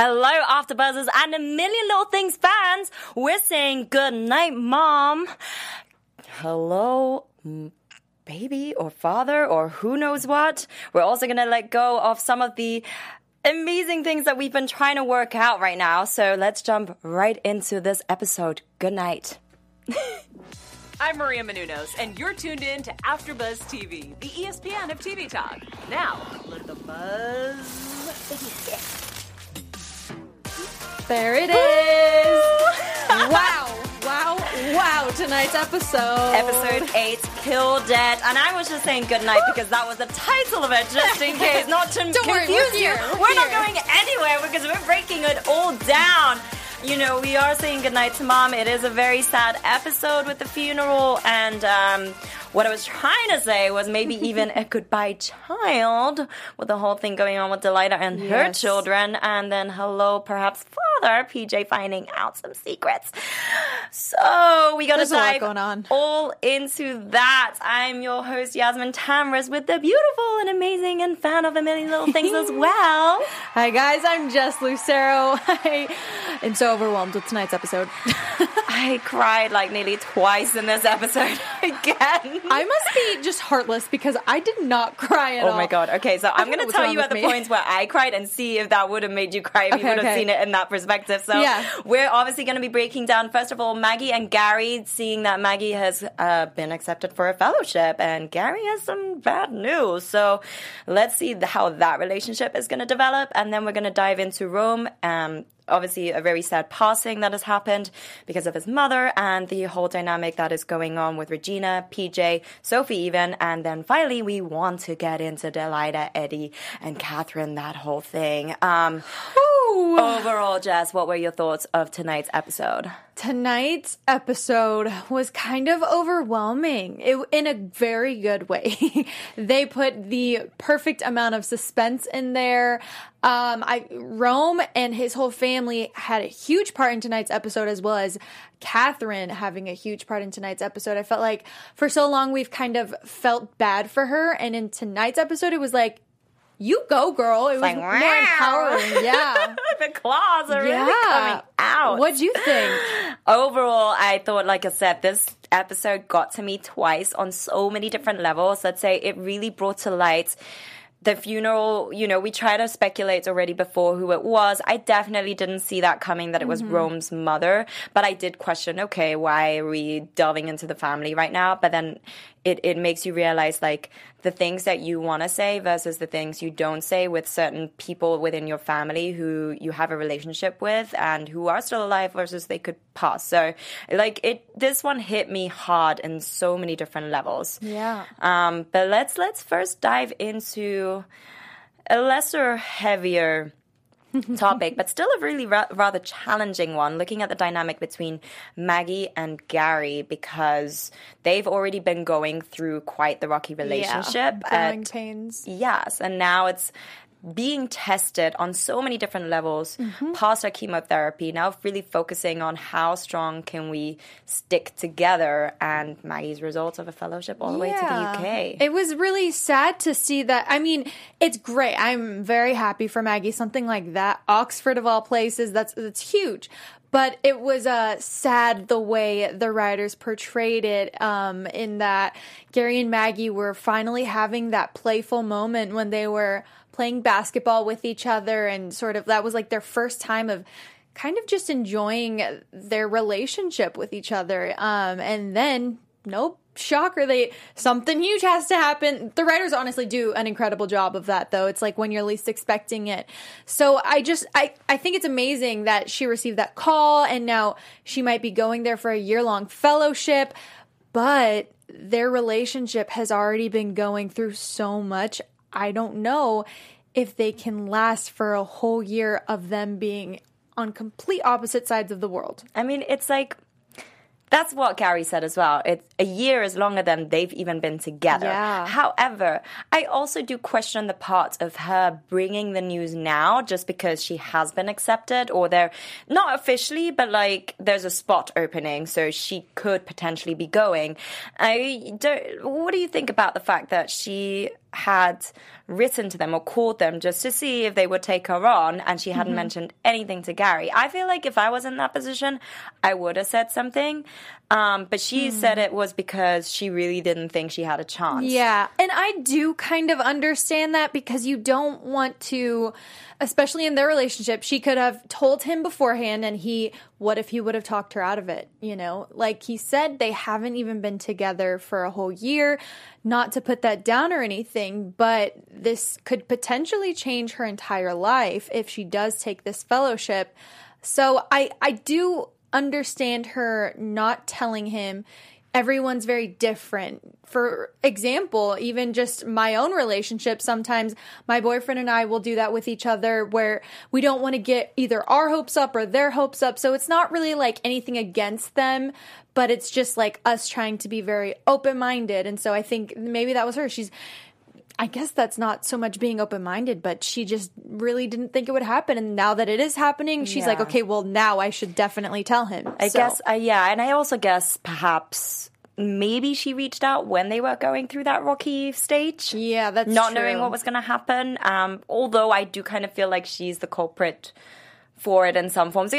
Hello, AfterBuzzers and a million little things fans. We're saying good night, mom. Hello, baby or father or who knows what. We're also gonna let go of some of the amazing things that we've been trying to work out right now. So let's jump right into this episode. Good night. I'm Maria Menounos, and you're tuned in to AfterBuzz TV, the ESPN of TV talk. Now, let the buzz begin. There it is. wow, wow, wow. Tonight's episode. Episode 8, Kill Dead. And I was just saying good night because that was the title of it, just in case, not to Don't worry, confuse we're you. here, we're We're not here. going anywhere because we're breaking it all down. You know, we are saying goodnight to mom. It is a very sad episode with the funeral, and um, what I was trying to say was maybe even a goodbye child with the whole thing going on with Delilah and her children, and then hello, perhaps father, PJ finding out some secrets. So we There's a dive going on. all into that. I'm your host Yasmin Tamras with the beautiful and amazing and fan of a million little things as well. Hi, guys. I'm Jess Lucero. I am so overwhelmed with tonight's episode. I cried like nearly twice in this episode again. I must be just heartless because I did not cry at Oh all. Oh my god. Okay, so I'm gonna tell you at the me. points where I cried and see if that would have made you cry if you would have okay. seen it in that perspective. So Yeah. we're obviously gonna be breaking down first of all Maggie and Gary, seeing that Maggie has uh, been accepted for a fellowship and Gary has some bad news. So let's see how that relationship is gonna develop, and then we're gonna dive into Rome. Um, obviously a very sad passing that has happened because of his mother and the whole dynamic that is going on with Regina, PJ, Sophie even, and then finally we want to get into Delilah, Eddie, and Katherine, that whole thing. Um, overall, Jess, what were your thoughts of tonight's episode? Tonight's episode was kind of overwhelming it, in a very good way. they put the perfect amount of suspense in there. Um, I Rome and his whole family had a huge part in tonight's episode, as well as Katherine having a huge part in tonight's episode. I felt like for so long we've kind of felt bad for her, and in tonight's episode, it was like, "You go, girl!" It was like, more wow. empowering. Yeah. the claws are really coming out. What'd you think? Overall, I thought, like I said, this episode got to me twice on so many different levels. Let's say it really brought to light the funeral. You know, we tried to speculate already before who it was. I definitely didn't see that coming that it was mm-hmm. Rome's mother, but I did question, okay, why are we delving into the family right now? But then it, it makes you realize like the things that you want to say versus the things you don't say with certain people within your family who you have a relationship with and who are still alive versus they could pass. So like it this one hit me hard in so many different levels. Yeah. Um but let's let's first dive into a lesser heavier topic, but still a really ra- rather challenging one. Looking at the dynamic between Maggie and Gary, because they've already been going through quite the rocky relationship. Growing at- pains. Yes, and now it's being tested on so many different levels past our chemotherapy now really focusing on how strong can we stick together and maggie's results of a fellowship all the way to the uk It was really sad to see that. I mean, it's great. I'm very happy for Maggie. Something like that, Oxford of all places, that's that's huge. But it was uh, sad the way the writers portrayed it. Um, in that Gary and Maggie were finally having that playful moment when they were playing basketball with each other, and sort of that was like their first time of kind of just enjoying their relationship with each other. Um, and then, nope, shocker, they something huge has to happen. The writers honestly do an incredible job of that, though. It's like when you're least expecting it. So I just, I, I think it's amazing that she received that call, and now she might be going there for a year long fellowship, but their relationship has already been going through so much. I don't know if they can last for a whole year of them being on complete opposite sides of the world. i mean it's like that's what Gary said as well. It's a year is longer than they've even been together. Yeah. However, I also do question the part of her bringing the news now just because she has been accepted or they're not officially, but like there's a spot opening, so she could potentially be going. I don't. What do you think about the fact that she had written to them or called them just to see if they would take her on and she hadn't mentioned anything to Gary. I feel like if I was in that position, I would have said something. Um, but she said it was because she really didn't think she had a chance. Yeah. And I do kind of understand that because you don't want to, especially in their relationship, she could have told him beforehand and he, what if he would have talked her out of it? You know, like he said, they haven't even been together for a whole year. Not to put that down or anything, but this could potentially change her entire life if she does take this fellowship. So I, I do understand her not telling him everyone's very different. For example, even just my own relationship, sometimes my boyfriend and I will do that with each other where we don't want to get either our hopes up or their hopes up. So it's not really like anything against them, but it's just like us trying to be very open minded. And so I think maybe that was her. She's, I guess that's not so much being open minded, but she just really didn't think it would happen. And now that it is happening, she's like, okay, well, now I should definitely tell him. I So- guess, uh, yeah, and I also guess perhaps maybe she reached out when they were going through that rocky stage. Yeah, that's not knowing what was going to happen. Um, although I do kind of feel like she's the culprit for it in some forms.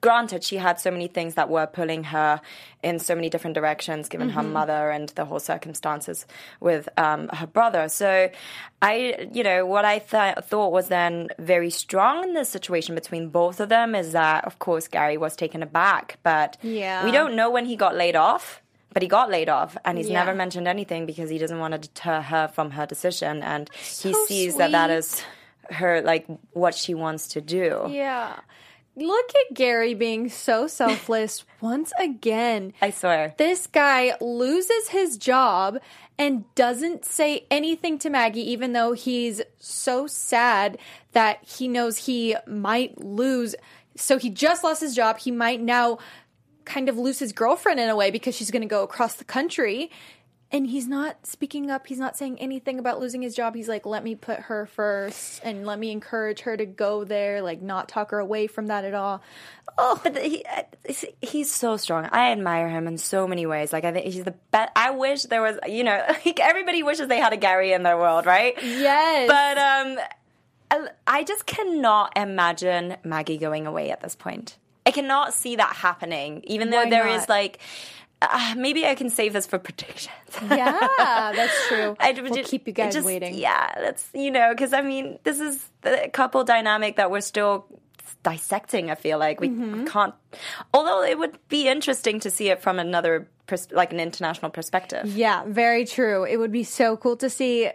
Granted, she had so many things that were pulling her in so many different directions, given her Mm-hmm. mother and the whole circumstances with um, her brother. So, I, you know, what I th- thought was then very strong in this situation between both of them is that, of course, Gary was taken aback, but Yeah. we don't know when he got laid off. But he got laid off, and he's Yeah. never mentioned anything because he doesn't want to deter her from her decision, and he sees that that sweet. is her like what she wants to do. Yeah. Look at Gary being so selfless once again. I swear. This guy loses his job and doesn't say anything to Maggie, even though he's so sad that he knows he might lose. So he just lost his job. He might now kind of lose his girlfriend in a way because she's going to go across the country. And he's not speaking up. He's not saying anything about losing his job. He's like, let me put her first and let me encourage her to go there, like, not talk her away from that at all. Oh, but he he's so strong. I admire him in so many ways. Like I think he's the best. I wish there was, you know, like everybody wishes they had a Gary in their world, right? Yes. But um, I- I just cannot imagine Maggie going away at this point. I cannot see that happening, even though Why there is not? like. Uh, maybe I can save this for predictions. yeah, that's true. I we'll just- keep you guys just- waiting. Yeah, that's you know because I mean this is the couple dynamic that we're still dissecting. I feel like we Mm-hmm. can't. Although it would be interesting to see it from another pers- like an international perspective. Yeah, very true. It would be so cool to see. I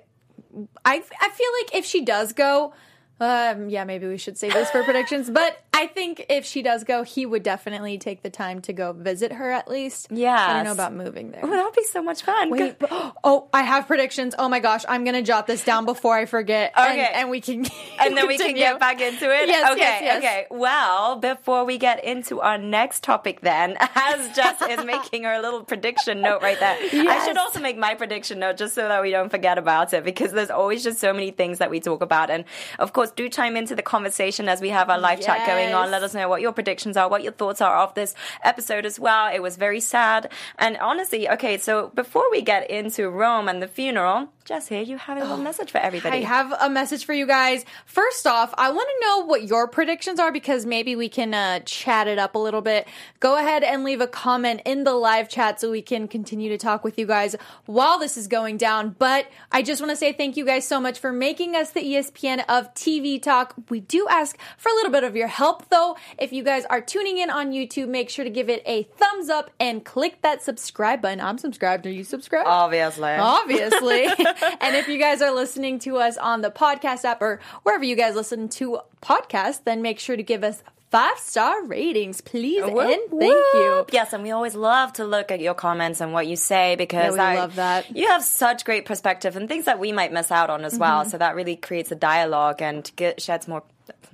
I feel like if she does go, um, yeah, maybe we should save this for predictions. But I think if she does go, he would definitely take the time to go visit her at least. Yeah, I don't know about moving there. Oh, that would be so much fun. Wait, but- oh, I have predictions. Oh my gosh, I'm gonna jot this down before I forget. Okay. and, and we can and then we can get back into it. Yes, okay, yes, yes. okay. Well, before we get into our next topic, then, as Jess is making her little prediction note right there, I should also make my prediction note just so that we don't forget about it because there's always just so many things that we talk about. And of course, do chime into the conversation as we have our live chat going on. Let us know what your predictions are, what your thoughts are of this episode as well. It was very sad. And honestly, okay, so before we get into Rome and the funeral, Jess, here you have a little message for everybody. I have a message for you guys. First off, I want to know what your predictions are because maybe we can uh, chat it up a little bit. Go ahead and leave a comment in the live chat so we can continue to talk with you guys while this is going down. But I just want to say thank you guys so much for making us the ESPN of TV talk. We do ask for a little bit of your help though. If you guys are tuning in on YouTube, make sure to give it a thumbs up and click that subscribe button. I'm subscribed. Are you subscribed? Obviously. obviously. and if you guys are listening to us on the podcast app or wherever you guys listen to podcasts, then make sure to give us five star ratings, please. and thank you. Yes, and we always love to look at your comments and what you say because Yeah, I love that. You have such great perspective and things that we might miss out on as well. Mm-hmm. So that really creates a dialogue and get, sheds more,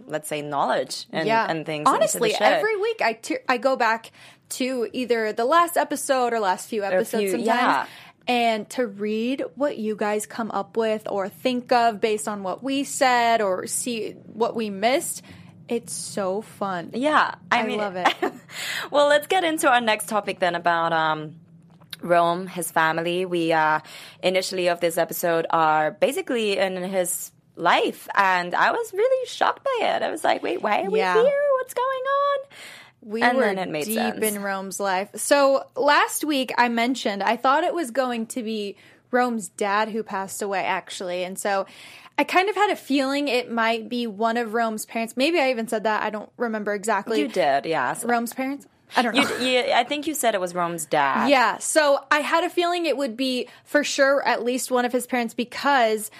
let's say, knowledge and, yeah. and things. Honestly, every week I I go back to either the last episode or last few episodes few- sometimes. yeah. And to read what you guys come up with or think of based on what we said or see what we missed, it's so fun. Yeah, I, I mean, love it. well, let's get into our next topic then about um, Rome, his family. We uh, initially of this episode are basically in his life, and I was really shocked by it. I was like, "Wait, why are we here? What's going on?" We And were then it made deep sense. in Rome's life. So last week I mentioned I thought it was going to be Rome's dad who passed away, actually, and so I kind of had a feeling it might be one of Rome's parents. Maybe I even said that. I don't remember exactly. You did, yes. Rome's parents. I don't know. You, you, I think you said it was Rome's dad. Yeah, so I had a feeling it would be for sure at least one of his parents because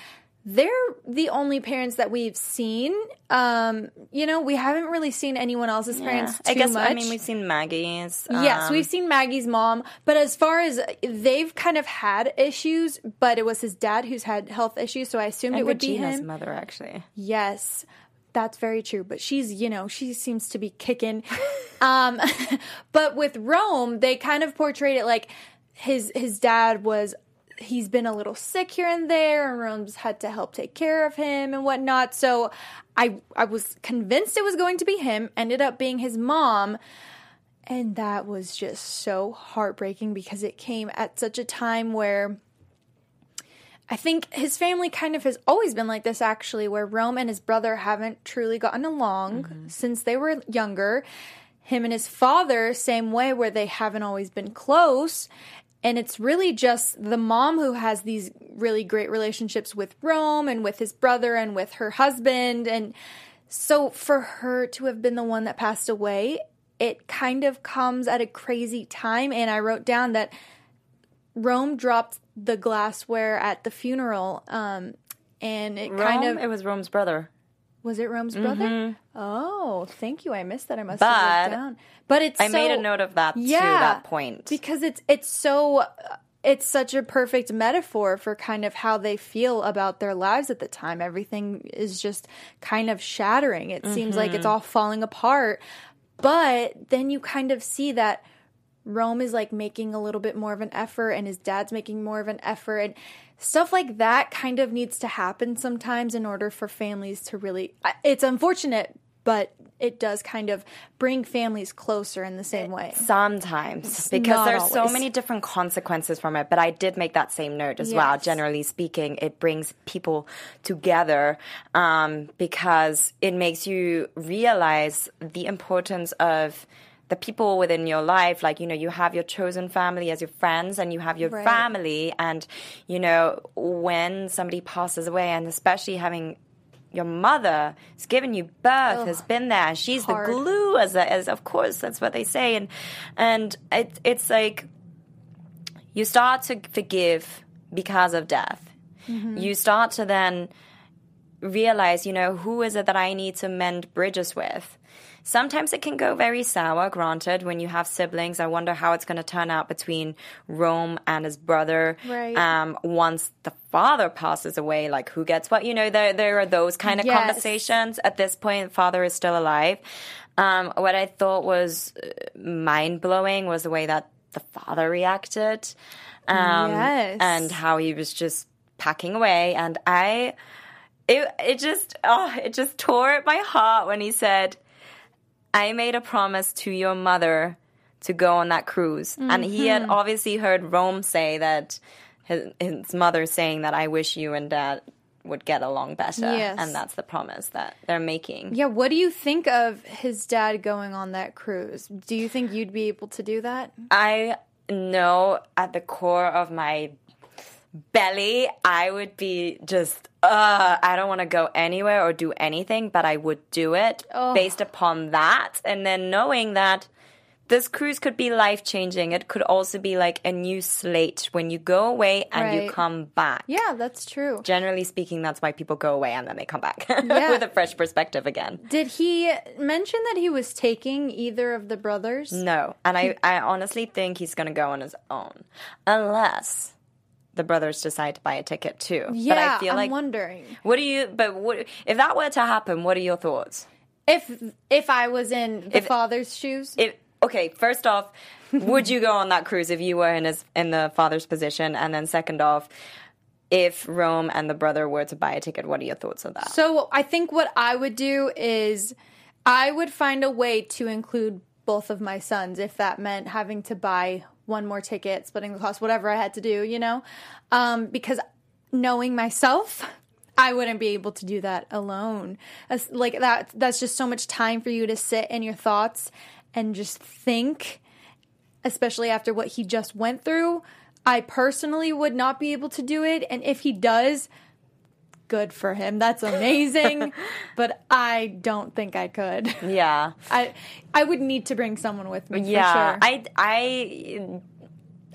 they're the only parents that we've seen. Um, you know, we haven't really seen anyone else's parents too I guess much. I mean we've seen Maggie's. yes, um, we've seen Maggie's mom, but as far as they've kind of had issues, but it was his dad who's had health issues, so I assumed and it would be Regina's him. mother actually. Yes, that's very true. But she's, you know, she seems to be kicking. um, but with Rome, they kind of portrayed it like his his dad was. He's been a little sick here and there, and Rome's had to help take care of him and whatnot. So, I I was convinced it was going to be him. Ended up being his mom, and that was just so heartbreaking because it came at such a time where I think his family kind of has always been like this, actually, where Rome and his brother haven't truly gotten along mm-hmm. since they were younger. Him and his father, same way, where they haven't always been close. And it's really just the mom who has these really great relationships with Rome and with his brother and with her husband. And so for her to have been the one that passed away, it kind of comes at a crazy time. And I wrote down that Rome dropped the glassware at the funeral, um, and it Rome, kind of it was Rome's brother. Was it Rome's brother. Oh, thank you. I missed that. I must have But wrote down. But it's I made a note of that yeah, to that point. because it's it's so it's such a perfect metaphor for kind of how they feel about their lives at the time. Everything is just kind of shattering. It seems like Mm-hmm. it's all falling apart. But then you kind of see that Rome is like making a little bit more of an effort and his dad's making more of an effort and stuff like that kind of needs to happen sometimes in order for families to really it's unfortunate but it does kind of bring families closer in the same way. Sometimes, because not there's so many different consequences from it. But I did make that same note as well. Generally speaking, it brings people together um, because it makes you realize the importance of the people within your life. Like, you know, you have your chosen family as your friends and you have your Right. family. And, you know, when somebody passes away, and especially having your mother has given you birth, has been there, she's hard. the glue, as as of course that's what they say, and and it, it's like you start to forgive because of death. Mm-hmm. You start to then realize, you know, who is it that I need to mend bridges with. Sometimes it can go very sour, granted, when you have siblings. I wonder how it's going to turn out between Rome and his brother. Right. Um, once the father passes away, like who gets what? You know, there, there are those kind of Yes. conversations. At this point, father is still alive. Um, what I thought was mind blowing was the way that the father reacted. Um, Yes. And how he was just packing away. And I, it, it just, oh, it just tore at my heart when he said, I made a promise to your mother to go on that cruise. And he Mm-hmm. had obviously heard Rome say that his, his mother saying that I wish you and dad would get along better. Yes. And that's the promise that they're making. Yeah, what do you think of his dad going on that cruise? Do you think you'd be able to do that? I know at the core of my belly, I would be just, uh, I don't want to go anywhere or do anything, but I would do it Oh. based upon that. And then knowing that this cruise could be life changing. It could also be like a new slate when you go away and you come back. Yeah, that's true. Generally speaking, that's why people go away and then they come back Yeah. with a fresh perspective again. Did he mention that he was taking either of the brothers? No. And I, I honestly think he's going to go on his own. Unless the brothers decide to buy a ticket too. Yeah, but I feel I'm like. wondering What do you, but what, if that were to happen, what are your thoughts? if if I was in the If- father's shoes. If, okay, first off, would you go on that cruise if you were in his, in the father's position? And then second off, if Rome and the brother were to buy a ticket, what are your thoughts on that? So I think what I would do is I would find a way to include both of my sons if that meant having to buy one more ticket, splitting the cost, whatever I had to do, you know? Um, because knowing myself, I wouldn't be able to do that alone. Like that that's just so much time for you to sit in your thoughts and just think, especially after what he just went through. I personally would not be able to do it, and if he does, good for him. That's amazing, but I don't think I could. Yeah. I I would need to bring someone with me yeah. for sure. I I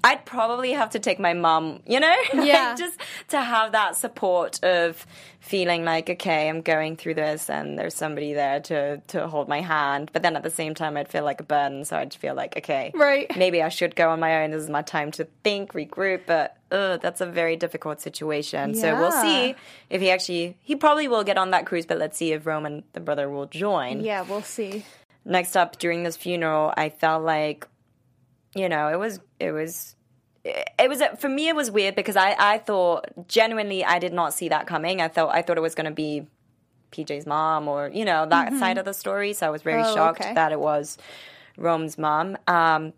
I'd probably have to take my mum, you know? Like, just to have that support of feeling like, okay, I'm going through this and there's somebody there to, to hold my hand. But then at the same time, I'd feel like a burden. So I'd feel like, okay, Right. maybe I should go on my own. This is my time to think, regroup. But ugh, that's a very difficult situation. So we'll see if he actually, he probably will get on that cruise, but let's see if Roman, the brother, will join yeah, we'll see. next up during this funeral i felt like you know it was it was it was for me it was weird because i i thought genuinely i did not see that coming. I thought i thought it was going to be pj's mom or you know that side of the story. So i was very Oh, shocked okay. that it was rome's mom. Um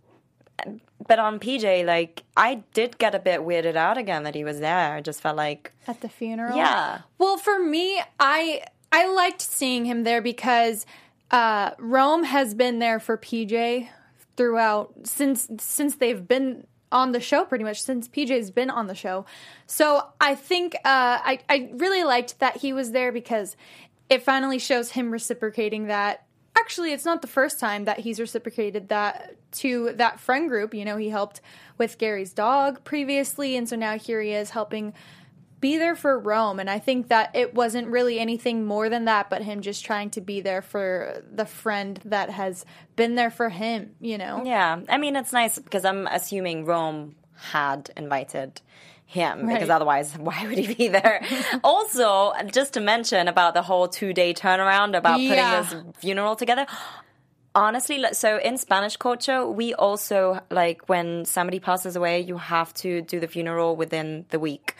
but on pj like i did get a bit weirded out again that he was there. I just felt like At the funeral? yeah. Well, for me, I I liked seeing him there because uh, Rome has been there for PJ throughout since since they've been on the show pretty much since PJ's been on the show. So I think uh, I I really liked that he was there because it finally shows him reciprocating that. Actually, it's not the first time that he's reciprocated that to that friend group. You know, he helped with Gary's dog previously, and so now here he is helping be there for Rome. And I think that it wasn't really anything more than that, but him just trying to be there for the friend that has been there for him, you know? Yeah, I mean it's nice because I'm assuming Rome had invited him because otherwise why would he be there? also, just to mention about the whole two day turnaround about putting Yeah. this funeral together. Honestly, so in Spanish culture, we also like when somebody passes away, you have to do the funeral within the week,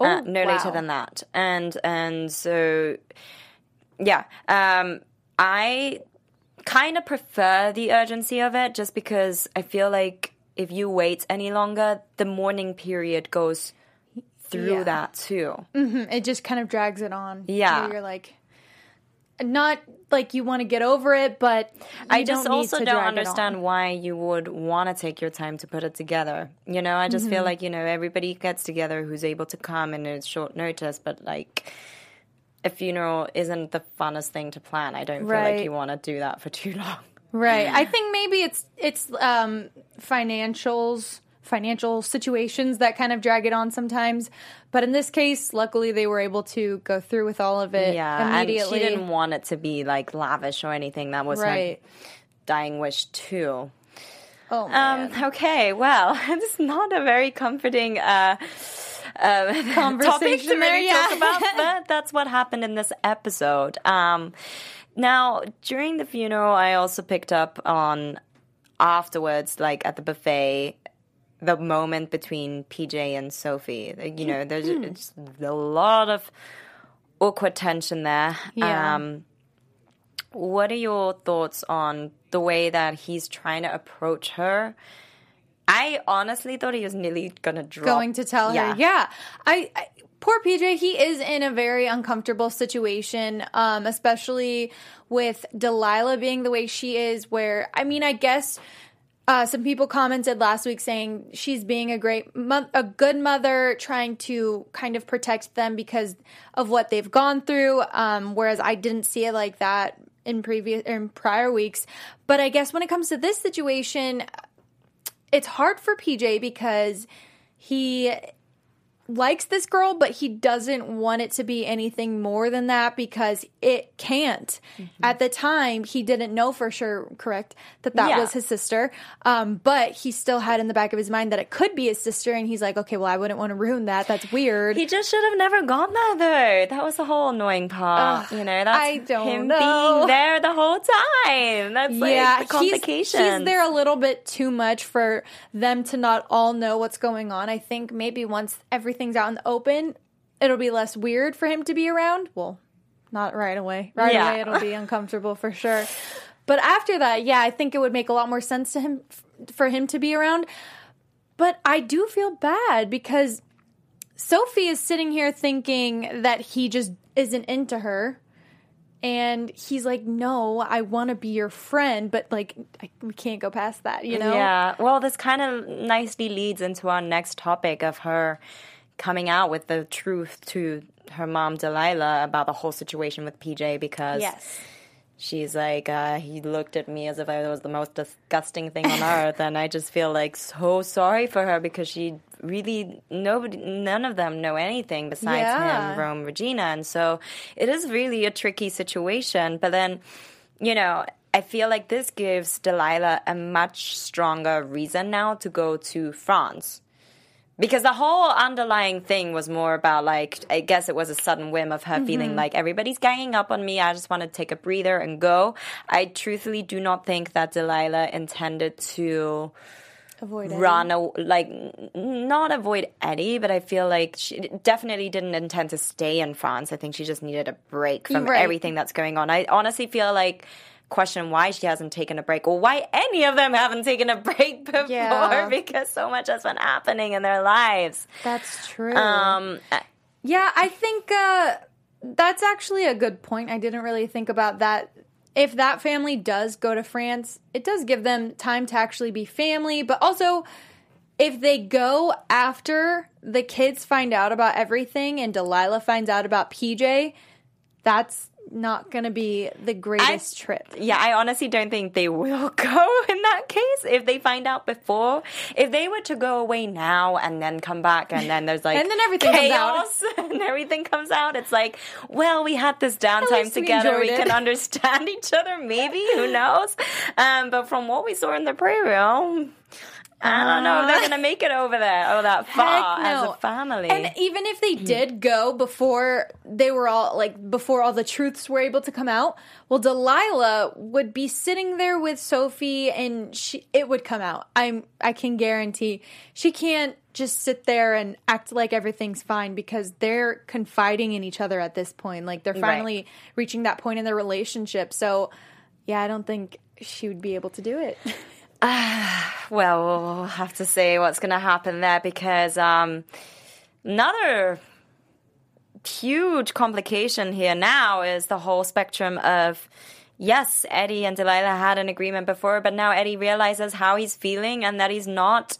uh, Oh, no later than that. And and so, yeah, um, I kind of prefer the urgency of it just because I feel like if you wait any longer, the mourning period goes through Yeah. that too. Mhm, It just kind of drags it on. Yeah. You're like, not like you want to get over it, but I just also don't understand why you would want to take your time to put it together. You know, I just Mm-hmm. feel like, you know, everybody gets together who's able to come and it's short notice, but like a funeral isn't the funnest thing to plan. I don't feel like you want to do that for too long. Right. I think maybe it's it's um financials financial situations that kind of drag it on sometimes. But in this case, luckily they were able to go through with all of it Yeah, immediately. and she didn't want it to be like lavish or anything. That was right. her dying wish too. Oh man. Um, okay, well, it's not a very comforting uh, uh, topic to Conversation there, really yeah. talk about, but that's what happened in this episode. Um, now, during the funeral, I also picked up on afterwards, like at the buffet, the moment between PJ and Sophie. You know, there's it's a lot of awkward tension there. Yeah. Um, what are your thoughts on the way that he's trying to approach her? I honestly thought he was nearly gonna drop. going to tell Yeah. her. Yeah. I, I poor PJ, he is in a very uncomfortable situation, um, especially with Delilah being the way she is, where I mean, I guess uh, some people commented last week saying she's being a great, mo- a good mother, trying to kind of protect them because of what they've gone through. Um, whereas I didn't see it like that in previous in prior weeks. But I guess when it comes to this situation, it's hard for PJ because he likes this girl, but he doesn't want it to be anything more than that because it can't. At the time, he didn't know for sure, correct, that that Yeah. was his sister. Um, but he still had in the back of his mind that it could be his sister, and he's like, okay, well, I wouldn't want to ruin that. That's weird. He just should have never gone there, though. That was the whole annoying part. you know, that's I don't him know. being there the whole time. That's like the he's, complications. he's there a little bit too much for them to not all know what's going on. I think maybe once everything's out in the open, it'll be less weird for him to be around. Well, not right away. Right Yeah. away, it'll be uncomfortable for sure. But after that, yeah, I think it would make a lot more sense to him for him to be around. But I do feel bad because Sophie is sitting here thinking that he just isn't into her. And he's like, no, I want to be your friend, but like, I, we can't go past that, you know? Yeah. Well, this kind of nicely leads into our next topic of her coming out with the truth to her mom, Delilah, about the whole situation with PJ because. Yes. She's like, uh, he looked at me as if I was the most disgusting thing on earth, and I just feel like so sorry for her because she really nobody, none of them know anything besides Yeah. him, Rome, Regina, and so it is really a tricky situation. But then, you know, I feel like this gives Delilah a much stronger reason now to go to France. Because the whole underlying thing was more about like I guess it was a sudden whim of her feeling mm-hmm. like everybody's ganging up on me. I just want to take a breather and go. I truthfully do not think that Delilah intended to Avoid it. run a, like not avoid Eddie, but I feel like she definitely didn't intend to stay in France. I think she just needed a break from Right. everything that's going on. I honestly feel like question why she hasn't taken a break or why any of them haven't taken a break before Yeah. because so much has been happening in their lives. That's true. Um, Yeah, I think uh, that's actually a good point. I didn't really think about that. If that family does go to France, it does give them time to actually be family, but also if they go after the kids find out about everything and Delilah finds out about PJ, that's not going to be the greatest trip. Yeah, I honestly don't think they will go in that case if they find out before. If they were to go away now and then come back and then there's like And then everything comes out. chaos and everything comes out, it's like, well, we had this downtime least we together. We, can understand each other, maybe. Who knows? Um, but from what we saw in the pre-roll, I don't know if they're gonna ah. make it over there or that far Heck as a family. And even if they did go before they were all like before all the truths were able to come out, well Delilah would be sitting there with Sophie and she it would come out. I'm I can guarantee. She can't just sit there and act like everything's fine because they're confiding in each other at this point. Like they're finally reaching that point in their relationship. So yeah, I don't think she would be able to do it. Well, we'll have to see what's going to happen there because um, another huge complication here now is the whole spectrum of yes, Eddie and Delilah had an agreement before, but now Eddie realizes how he's feeling and that he's not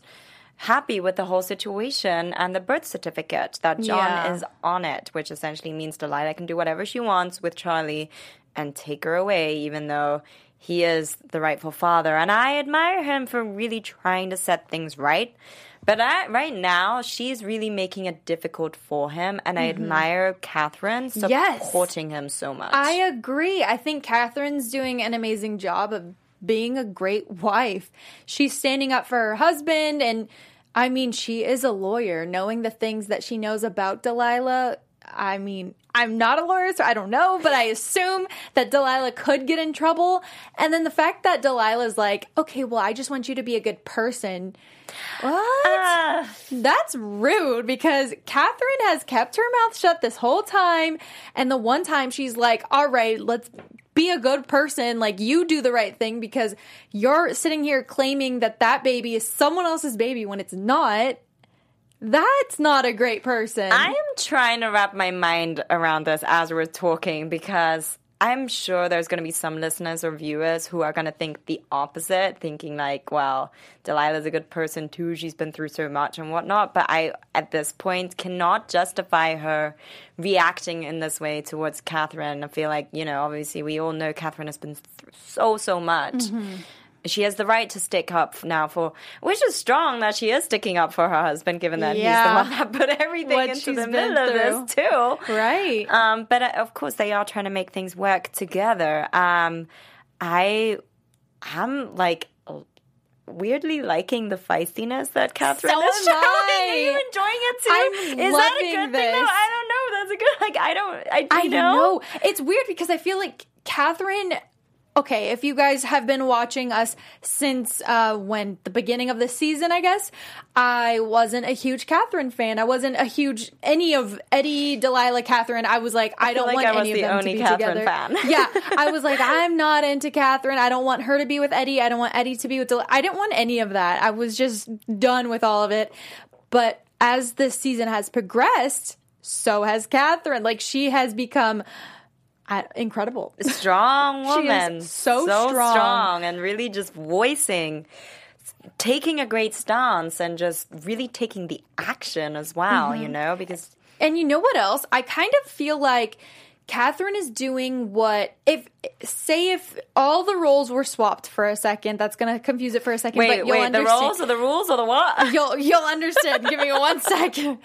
happy with the whole situation and the birth certificate that John Yeah. is on it, which essentially means Delilah can do whatever she wants with Charlie and take her away, even though he is the rightful father. And I admire him for really trying to set things right. But I, right now, she's really making it difficult for him, and I mm-hmm. admire Katherine Yes. supporting him so much. I agree. I think Katherine's doing an amazing job of being a great wife. She's standing up for her husband, and I mean, she is a lawyer. Knowing the things that she knows about Delilah, I mean, I'm not a lawyer, so I don't know, but I assume that Delilah could get in trouble. And then the fact that Delilah's like, okay, well, I just want you to be a good person. What? Ah. That's rude because Katherine has kept her mouth shut this whole time. And the one time she's like, all right, let's be a good person. Like, you do the right thing because you're sitting here claiming that that baby is someone else's baby when it's not. That's not a great person. I am trying to wrap my mind around this as we're talking because I'm sure there's going to be some listeners or viewers who are going to think the opposite, thinking like, well, Delilah's a good person too. She's been through so much and whatnot. But I, at this point, cannot justify her reacting in this way towards Katherine. I feel like, you know, obviously we all know Katherine has been through so, so much. Mm-hmm. She has the right to stick up now for, which is strong that she is sticking up for her husband, given that Yeah. he's the one that put everything What into she's the middle of this too. right. Um, but uh, of course, they are trying to make things work together. Um, I am like weirdly liking the feistiness that Katherine So is showing. I. Are you enjoying it too? I'm is that a good thing? this. though? I don't know. That's a good. Like I don't. I, I know. know. It's weird because I feel like Katherine okay, if you guys have been watching us since uh, when the beginning of the season, I guess I wasn't a huge Katherine fan. I wasn't a huge any of Eddie, Delilah, Katherine. I was like, I, feel don't like want I any of the them only to be Katherine together. fan. yeah, I was like, I'm not into Katherine. I don't want her to be with Eddie. I don't want Eddie to be with. Del- I didn't want any of that. I was just done with all of it. But as this season has progressed, so has Katherine. Like she has become uh, incredible. strong woman. so strong. strong and really just voicing taking a great stance and just really taking the action as well, Mm-hmm. you know, because And you know what else? I kind of feel like Katherine is doing what if say if all the roles were swapped for a second. That's going to confuse it for a second. wait, but you'll wait, the roles or the rules or the what? You'll you'll understand. Give me one second.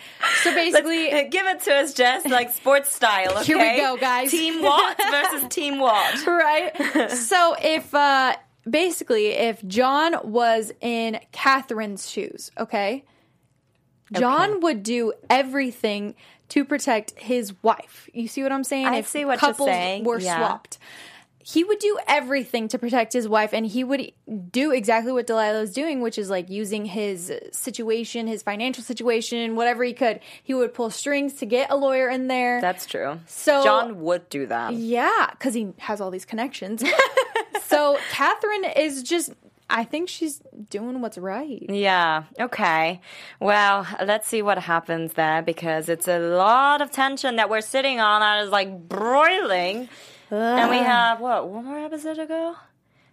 So basically, Give it to us, Jess, like sports style. Okay? Here we go, guys. Team what versus team what? right? so if uh basically if John was in Katherine's shoes, okay? John would do everything to protect his wife. You see what I'm saying? I if see what you're couples saying, were yeah. swapped. He would do everything to protect his wife, and he would do exactly what Delilah's doing, which is like using his situation, his financial situation, whatever he could. He would pull strings to get a lawyer in there. That's true. So- John would do that. Yeah, because he has all these connections. so Catherine is just, I think she's doing what's right. Yeah. Okay. Well, let's see what happens there because it's a lot of tension that we're sitting on that is like broiling. And we have what one more episode to go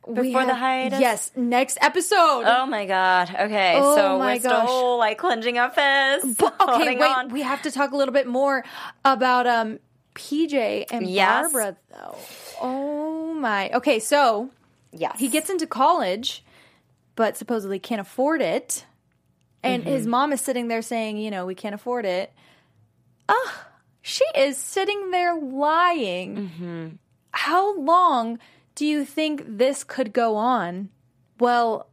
before We the have- hiatus. Yes, next episode. Oh my god. Okay. Oh so my we're gosh. still like clenching our fists. okay, wait, on. we have to talk a little bit more about um PJ and Yes. Barbara though. Oh my. Okay, so yes. he gets into college, but supposedly can't afford it. And his Mm-hmm. mom is sitting there saying, you know, we can't afford it. Ugh, she is sitting there lying. Mm-hmm. How long do you think this could go on? Well,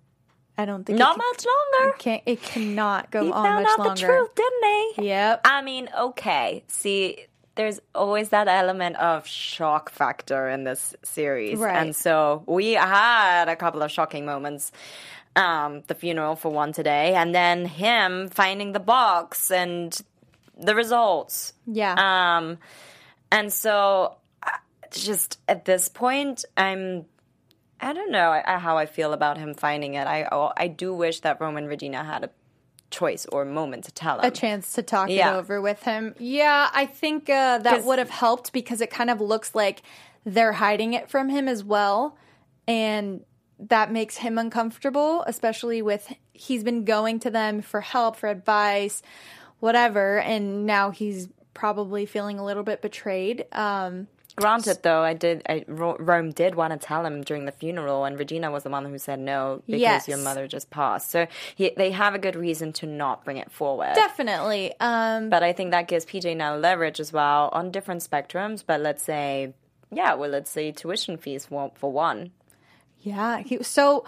I don't think not it, much can, longer. it can't. It cannot go He on found much out longer. the truth, didn't he? Yep. I mean, okay. See, there's always that element of shock factor in this series. Right. And so we had a couple of shocking moments. Um, the funeral for one today, and then him finding the box and the results. Yeah. Um, and so uh, just at this point, I'm I don't know how I feel about him finding it. I I do wish that Roman Regina had a choice or moment to tell him. a chance to talk Yeah. it over with him. Yeah, I think uh, that would have helped because it kind of looks like they're hiding it from him as well. And that makes him uncomfortable, especially with he's been going to them for help, for advice, whatever. And now he's probably feeling a little bit betrayed. Um, Granted, though, I did. I, Rome did want to tell him during the funeral, and Regina was the one who said no because Yes. your mother just passed. So he, they have a good reason to not bring it forward. definitely. Um, But I think that gives PJ now leverage as well on different spectrums. But let's say, yeah, well, let's say tuition fees for, for one. Yeah, he so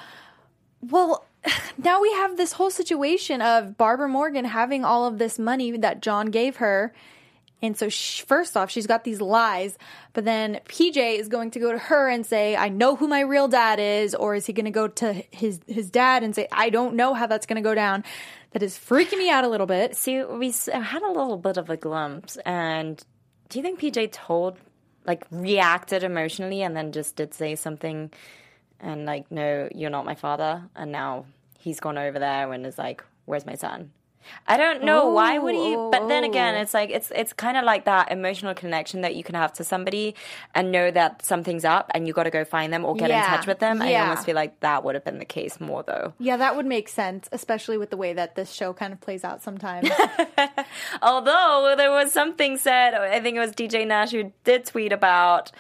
well. Now we have this whole situation of Barbara Morgan having all of this money that John gave her. And so, sh first off, she's got these lies, but then PJ is going to go to her and say, "I know who my real dad is," or is he going to go to his his dad and say, "I don't know how that's going to go down"? That is freaking me out a little bit. See, we uh, had a little bit of a glimpse, and do you think PJ told, like, reacted emotionally, and then just did say something, and like, no, you're not my father, and now he's gone over there and is like, where's my son? I don't know why would he, but then again, it's like it's it's kind of like that emotional connection that you can have to somebody and know that something's up, and you got to go find them or get in touch with them. I almost feel like that would have been the case more though. Yeah, that would make sense, especially with the way that this show kind of plays out sometimes. Although there was something said, I think it was DJ Nash who did tweet about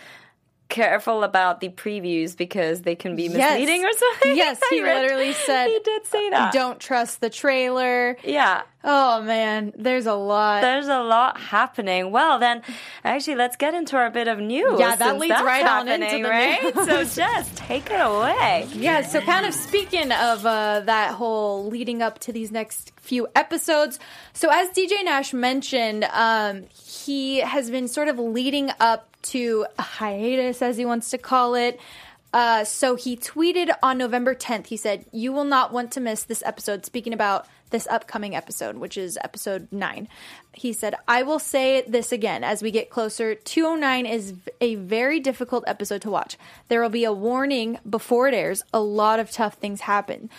careful about the previews because they can be Yes. misleading or something. Yes, he literally said, he did say uh, that. Don't trust the trailer. Yeah. Oh man, there's a lot. There's a lot happening. Well, then, actually, let's get into our bit of news. Yeah, that leads right on into the right? news. So, Jess, take it away. Yeah, so kind of speaking of uh, that whole leading up to these next few episodes. So, as DJ Nash mentioned, um, he has been sort of leading up to a hiatus, as he wants to call it. Uh, so he tweeted on November 10th. He said, "You will not want to miss this episode." Speaking about this upcoming episode, which is episode nine, he said, "I will say this again as we get closer. 209 is a very difficult episode to watch. There will be a warning before it airs. A lot of tough things happen."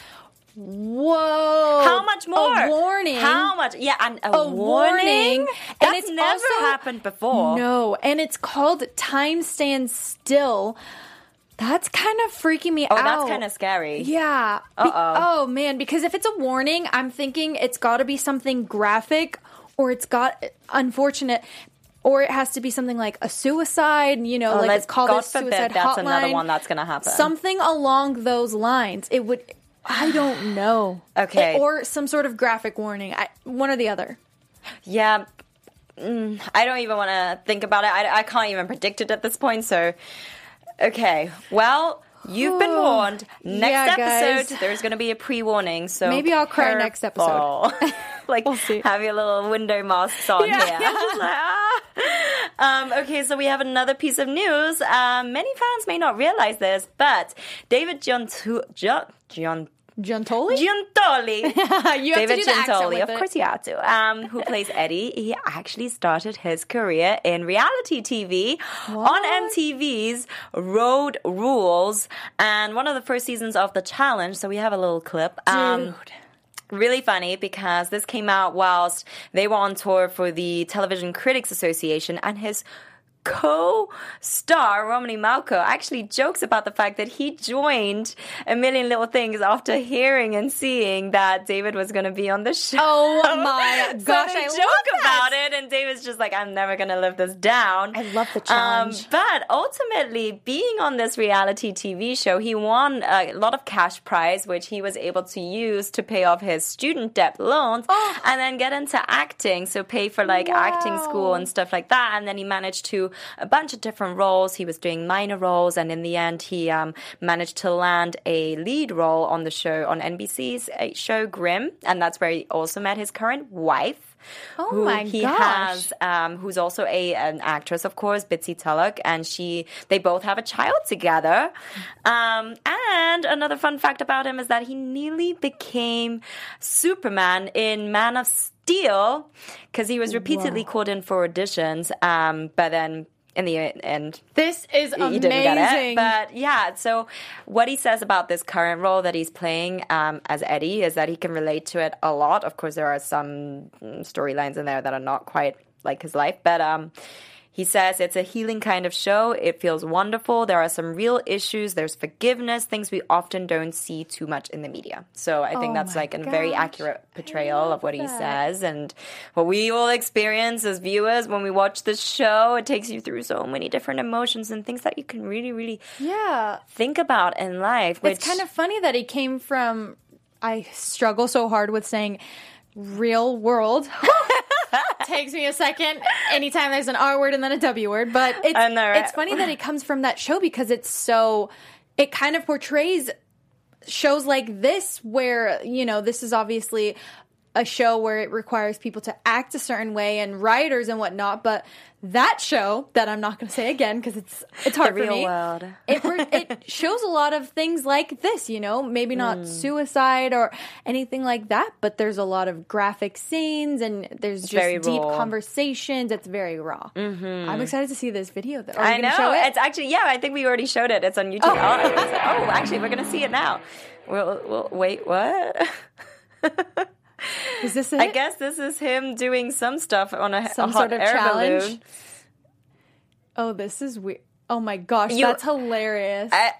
Whoa! How much more? A warning. How much? Yeah, and a, A warning, and That's it's never also- happened before. No, and it's called Time Stands Still. That's kind of freaking me out. Oh, out. that's kind of scary. Yeah. Be- oh man, because if it's a warning, I'm thinking it's got to be something graphic or it's got unfortunate or it has to be something like a suicide, you know, Oh, like called God a forbid suicide that's hotline. another one that's gonna happen. Something along those lines. It would I don't know. Okay. It- or some sort of graphic warning. I, one or the other. Yeah. Mm, I don't even want to think about it. I, I can't even predict it at this point. So, okay. Well, you've been warned. Next Yeah, episode, guys. there's going to be a pre warning. So Maybe I'll cry next careful. like, We'll see. have your little window masks on Yeah, here. yeah. Just like, ah. Um, okay, so we have another piece of news. Um, many fans may not realize this, but David Giantu- Gian- Gian- Giuntoli? Giuntoli. you have David to do Giuntoli, of it. course you have to. Um, who plays Eddie? He actually started his career in reality TV on MTV's Road Rules, and one of the first seasons of the challenge. So we have a little clip. Um, Dude. Really funny because this came out whilst they were on tour for the Television Critics Association, and his co-star Romany Malco actually jokes about the fact that he joined A Million Little Things after hearing and seeing that David was going to be on the show. Oh my gosh, I joke love about it, and David's just like, "I'm never gonna live this down." I love the challenge. Um, but ultimately, being on this reality TV show, he won a lot of cash prize, which he was able to use to pay off his student debt loans, Oh. and then get into acting. So pay for like acting school and stuff like that. And then he managed to a bunch of different roles. He was doing minor roles, and in the end, he um, managed to land a lead role on the show on NBC's uh, show Grimm, and that's where he also met his current wife. Oh who my he gosh. has um, who's also a an actress, of course, Bitsy Tulloch, and she they both have a child together. Um, and another fun fact about him is that he nearly became Superman in Man of Steel because he was repeatedly called in for auditions, um, but then. In the end, This is he amazing. didn't get it. But yeah, so what he says about this current role that he's playing um, as Eddie is that he can relate to it a lot. Of course, there are some mm, storylines in there that are not quite like his life, but um, he says it's a healing kind of show. It feels wonderful. There are some real issues. There's forgiveness, things we often don't see too much in the media. So I think Oh that's like a very accurate portrayal of what he says and what we all experience as viewers when we watch this show. It takes you through so many different emotions and things that you can really, really yeah. think about in life. Which It's kind of funny that he came from. I struggle so hard with saying real world. Takes me a second anytime there's an R word and then a W word, but it's know, right? it's funny that it comes from that show because it's so it kind of portrays shows like this where you know this is obviously a show where it requires people to act a certain way and writers and whatnot but that show that i'm not going to say again because it's it's hard The for real me world. it, re- it shows a lot of things like this you know maybe not Hmm. suicide or anything like that but there's a lot of graphic scenes and there's just very deep conversations it's very raw mm-hmm. i'm excited to see this video though Are I know. show it? It's actually, yeah, I think we already showed it. It's on YouTube. Oh, oh actually, we're going to see it now. We'll, we'll, wait, what? is this it I guess this is him doing some stuff on a, Some a hot sort of air challenge? balloon. Oh, this is weird. Oh my gosh, You- that's hilarious. I,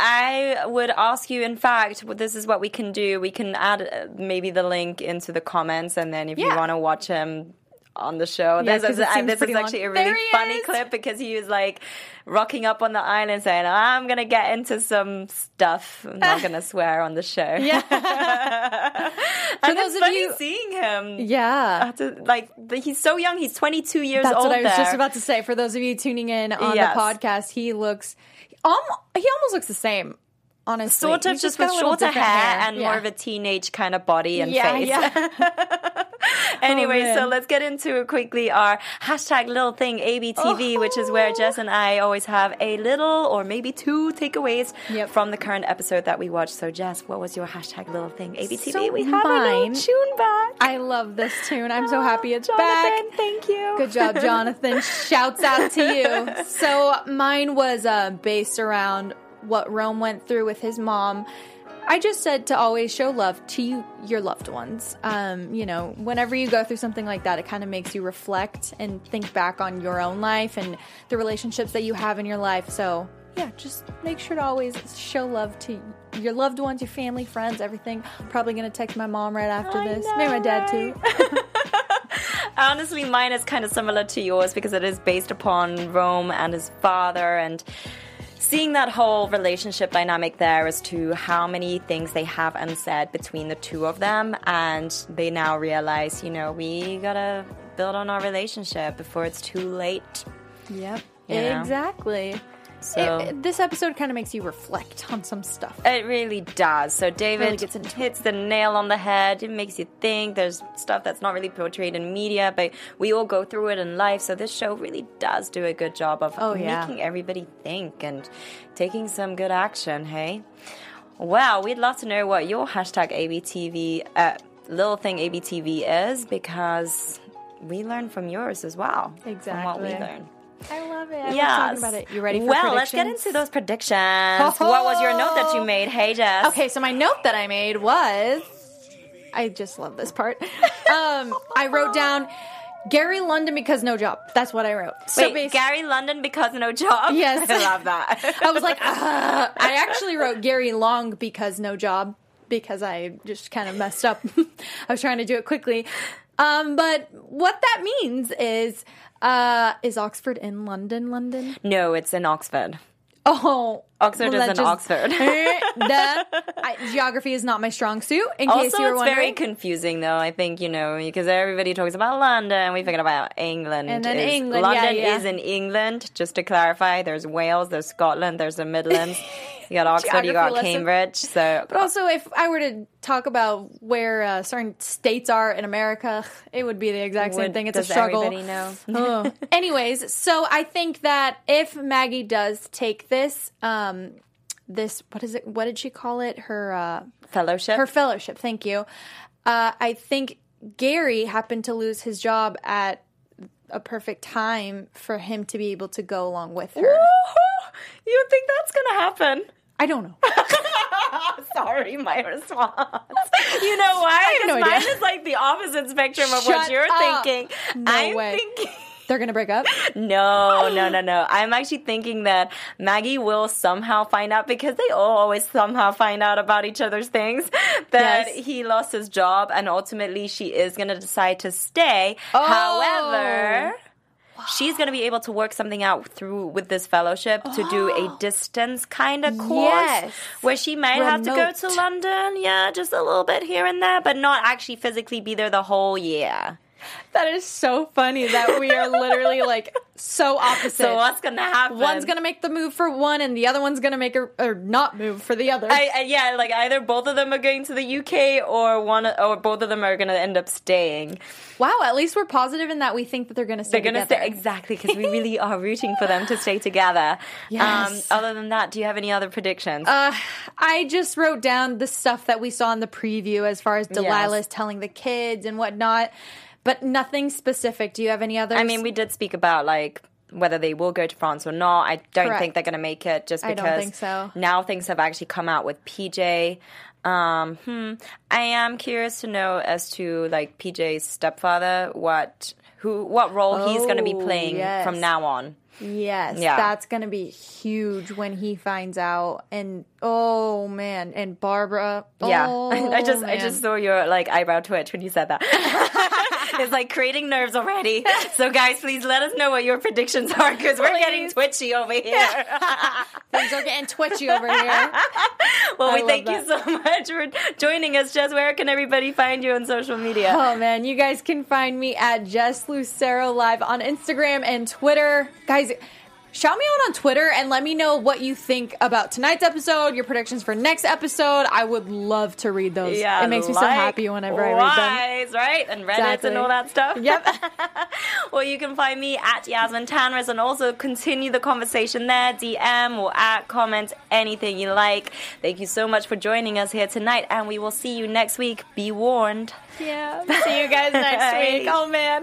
I would ask you, in fact, this is what we can do. We can add uh, maybe the link into the comments, and then if you want to watch him on the show, Yeah, this, is, this is pretty long. actually a really funny is. clip because he was like rocking up on the island saying, I'm going to get into some stuff. I'm not going to swear on the show. yeah. and those it's funny you- seeing him. yeah. After, like, he's so young. He's 22 years That's old. what I was just about to say. For those of you tuning in on Yes. the podcast, he looks um, he almost looks the same. Honestly, Sort of He's just got with shorter different hair, and Yeah. more of a teenage kind of body and yeah, face. yeah. Anyway, man. so let's get into quickly our hashtag little thing ABTV, which is where Jess and I always have a little or maybe two takeaways Yep. from the current episode that we watched. So, Jess, what was your hashtag little thing ABTV? So we have a mine- tune back. I love this tune. I'm so happy it's Jonathan, back. thank you. Good job, Jonathan. Shouts out to you. So mine was uh, based around what Rome went through with his mom. I just said to always show love to you, your loved ones. Um, you know, whenever you go through something like that, it kind of makes you reflect and think back on your own life and the relationships that you have in your life. So, yeah, just make sure to always show love to your loved ones, your family, friends, everything. Probably gonna text my mom right after I this. know, Maybe my dad too. Honestly, mine is kind of similar to yours because it is based upon Rome and his father and seeing that whole relationship dynamic there as to how many things they have unsaid between the two of them and they now realize, you know, we gotta build on our relationship before it's too late. Yep. You know? Exactly. So It- it- this episode kind of makes you reflect on some stuff. It really does. So David Really hits the nail on the head. It makes you think. There's stuff that's not really portrayed in media, but we all go through it in life. So this show really does do a good job of Oh, yeah. making everybody think and taking some good action. Hey, well, we'd love to know what your hashtag ABTV uh, little thing ABTV is because we learn from yours as well. From what we Exactly. learn. I love it. I Yes. love talking about it. You ready for Well, let's get into those predictions. What was your note that you made? Hey, Jess. Okay, so my note that I made was I just love this part. Um, I wrote down Gary London because no job. That's what I wrote. So Wait, Gary London because no job? Yes. I love that. I was like, ah. I actually wrote Gary Long because no job because I just kind of messed up. I was trying to do it quickly. Um, but what that means is, uh, is Oxford in London? London? no, it's in Oxford. Oh, Oxford well, is in just- Oxford. Duh. I, geography is not my strong suit. In case Also, you were it's wondering. very confusing, though. I think you know because everybody talks about London, we forget about England. And then is- England, yeah, London yeah. is in England. Just to clarify, there's Wales, there's Scotland, there's the Midlands. You got Oxford, you got lesson. Cambridge. So, But also, if I were to talk about where uh, certain states are in America, it would be the exact same Would- thing. It's a struggle. everybody know? Anyways, so I think that if Maggie does take this, um, this what is it? What did she call it? Her uh, fellowship. her fellowship. Thank you. Uh, I think Gary happened to lose his job at a perfect time for him to be able to go along with her. you would think that's gonna happen? I don't know. Sorry, my response. You know why? no Because mine idea. is like the opposite spectrum of Shut what you're up. thinking. No I'm way. thinking. They're gonna break up. No, no, no, no. I'm actually thinking that Maggie will somehow find out because they all always somehow find out about each other's things that Yes. he lost his job and ultimately she is going to decide to stay. Oh. However, she's going to be able to work something out through with this fellowship to do a distance kind of course Yes. where she might have to go to London, yeah, just a little bit here and there, but not actually physically be there the whole year. That is so funny that we are literally like so opposite. So what's going to happen? One's gonna make the move for one, and the other one's gonna make a or not move for the other. I, I, yeah, like either both of them are going to the UK or one or both of them are going to end up staying. wow, at least we're positive in that we think that they're gonna stay They're going to together. stay exactly because we really are rooting for them to stay together. Yes. Um, other than that, do you have any other predictions? Uh, I just wrote down the stuff that we saw in the preview as far as Delilah's telling the kids and whatnot, but nothing specific. Do you have any other? I mean, we did speak about like whether they will go to France or not. I don't Correct. think they're going to make it just because so. now things have actually come out with PJ. Um, hmm. I am curious to know as to like PJ's stepfather, what who what role he's going to be Oh, playing yes. from now on. Yes, Yeah. that's gonna be huge when he finds out. And oh man, and Barbara. Yeah, oh, I just I just saw your like eyebrow twitch when you said that. it's like creating nerves already. So guys, please let us know what your predictions are because we're getting twitchy over here. things are getting twitchy over here. well, I we thank you so much for joining us, Jess. Where can everybody find you on social media? Oh man, you guys can find me at Jess Lucero Live on Instagram and Twitter. Guys, shout me out on Twitter and let me know what you think about tonight's episode, your predictions for next episode. I would love to read those. Yeah, it makes me so happy whenever I read them. wise, right? And Reddit Exactly. and all that stuff. Yep. well, you can find me at Yasmin Tanris and also continue the conversation there. DM or at comment anything you like. Thank you so much for joining us here tonight, and we will see you next week. Be warned. Yeah. See you guys next week. Oh man.